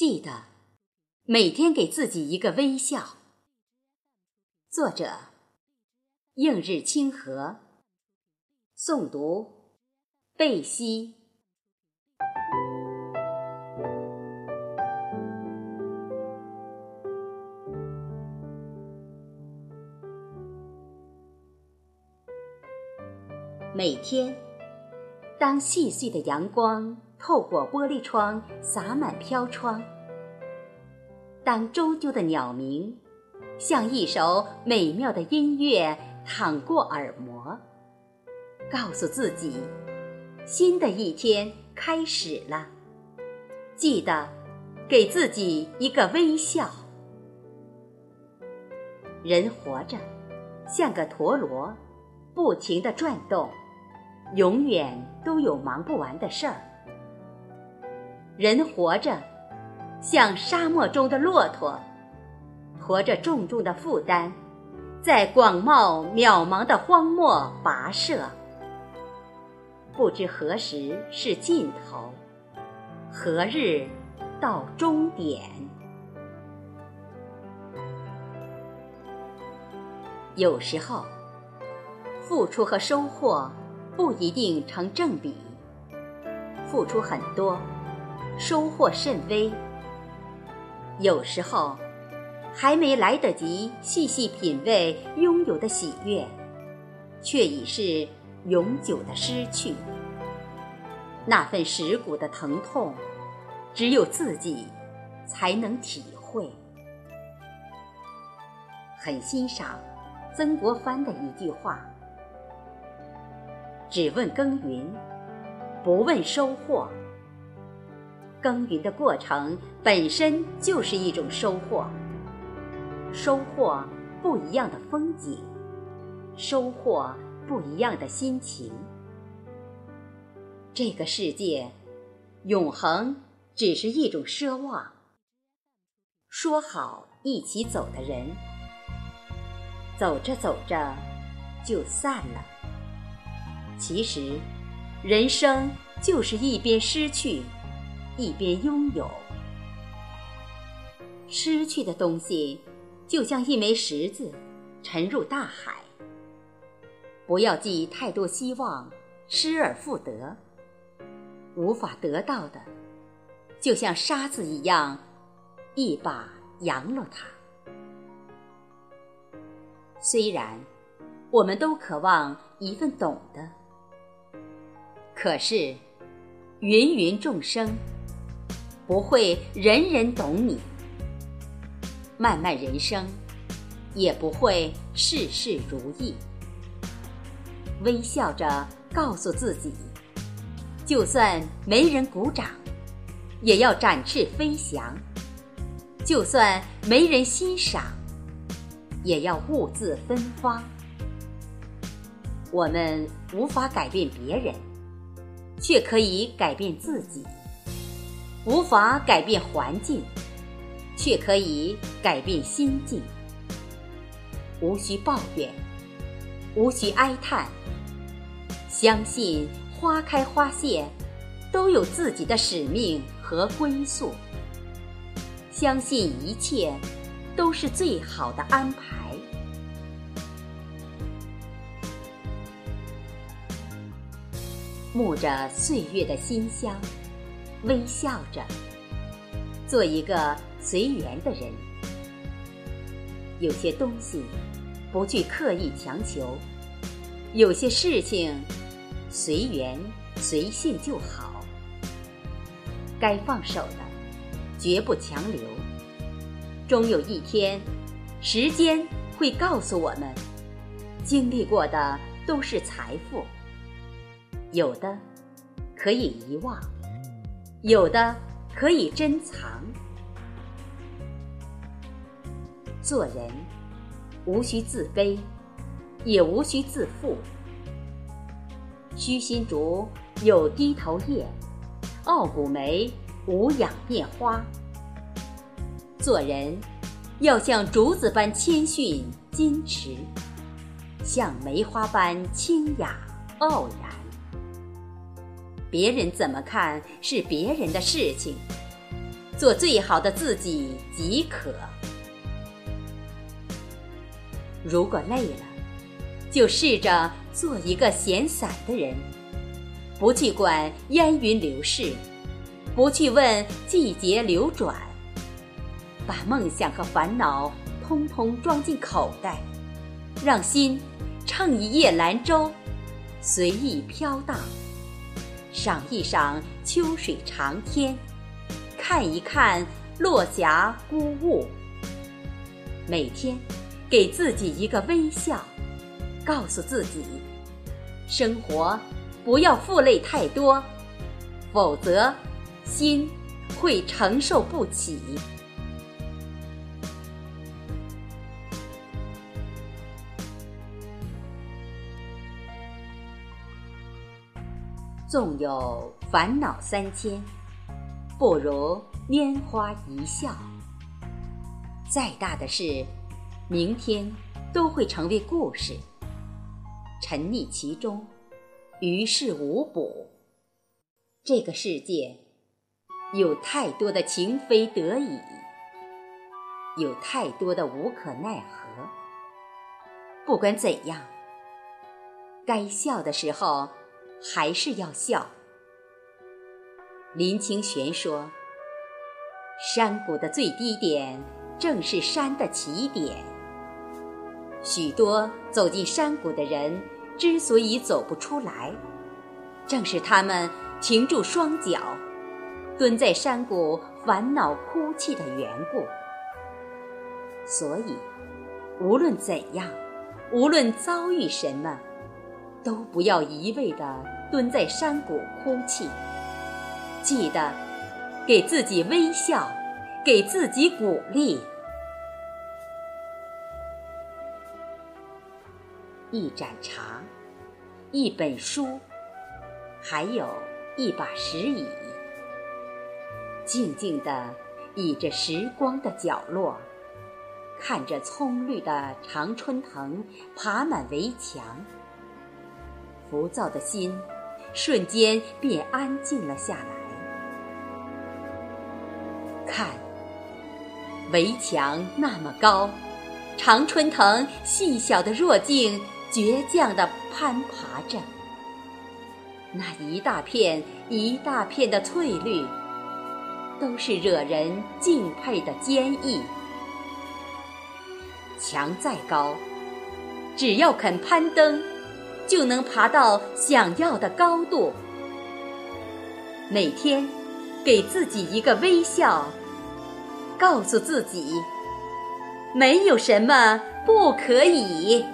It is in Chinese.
记得每天给自己一个微笑。作者：映日清河。诵读：贝西。每天，当细碎的阳光。透过玻璃窗洒满飘窗，当周啾的鸟鸣像一首美妙的音乐淌过耳膜，告诉自己，新的一天开始了。记得给自己一个微笑。人活着像个陀螺，不停地转动，永远都有忙不完的事儿。人活着，像沙漠中的骆驼，驮着重重的负担，在广袤渺茫的荒漠跋涉。不知何时是尽头，何日到终点？有时候，付出和收获不一定成正比，付出很多。收获甚微，有时候还没来得及细细品味拥有的喜悦，却已是永久的失去。那份蚀骨的疼痛，只有自己才能体会。很欣赏曾国藩的一句话：“只问耕耘，不问收获。”耕耘的过程本身就是一种收获，收获不一样的风景，收获不一样的心情。这个世界，永恒只是一种奢望。说好一起走的人，走着走着就散了。其实，人生就是一边失去。一边拥有，失去的东西，就像一枚石子，沉入大海。不要寄太多希望，失而复得。无法得到的，就像沙子一样，一把扬了它。虽然我们都渴望一份懂得，可是芸芸众生。不会人人懂你，漫漫人生也不会事事如意。微笑着告诉自己，就算没人鼓掌，也要展翅飞翔；就算没人欣赏，也要兀自芬芳。我们无法改变别人，却可以改变自己。无法改变环境，却可以改变心境。无需抱怨，无需哀叹。相信花开花谢都有自己的使命和归宿。相信一切都是最好的安排。沐着岁月的馨香。微笑着，做一个随缘的人。有些东西不去刻意强求，有些事情随缘随性就好。该放手的，绝不强留。终有一天，时间会告诉我们，经历过的都是财富，有的可以遗忘。有的可以珍藏。做人无需自卑，也无需自负。虚心竹有低头叶，傲骨梅无仰面花。做人要像竹子般谦逊矜持，像梅花般清雅傲然。别人怎么看是别人的事情，做最好的自己即可。如果累了，就试着做一个闲散的人，不去管烟云流逝，不去问季节流转，把梦想和烦恼通通装进口袋，让心乘一叶兰舟，随意飘荡，赏一赏秋水长天。看一看落霞孤鹜，每天给自己一个微笑，告诉自己，生活不要负累太多，否则心会承受不起。纵有烦恼三千。不如拈花一笑。再大的事，明天都会成为故事。沉溺其中，于事无补。这个世界有太多的情非得已，有太多的无可奈何。不管怎样，该笑的时候还是要笑。林清玄说：“山谷的最低点，正是山的起点。许多走进山谷的人，之所以走不出来，正是他们停住双脚，蹲在山谷烦恼哭泣的缘故。所以，无论怎样，无论遭遇什么，都不要一味的蹲在山谷哭泣。”记得给自己微笑，给自己鼓励。一盏茶，一本书，还有一把石椅，静静地倚着时光的角落，看着葱绿的常春藤爬满围墙，浮躁的心瞬间便安静了下来。看，围墙那么高，常春藤细小的弱茎倔强地攀爬着，那一大片一大片的翠绿，都是惹人敬佩的坚毅。墙再高，只要肯攀登，就能爬到想要的高度。每天，给自己一个微笑。告诉自己，没有什么不可以。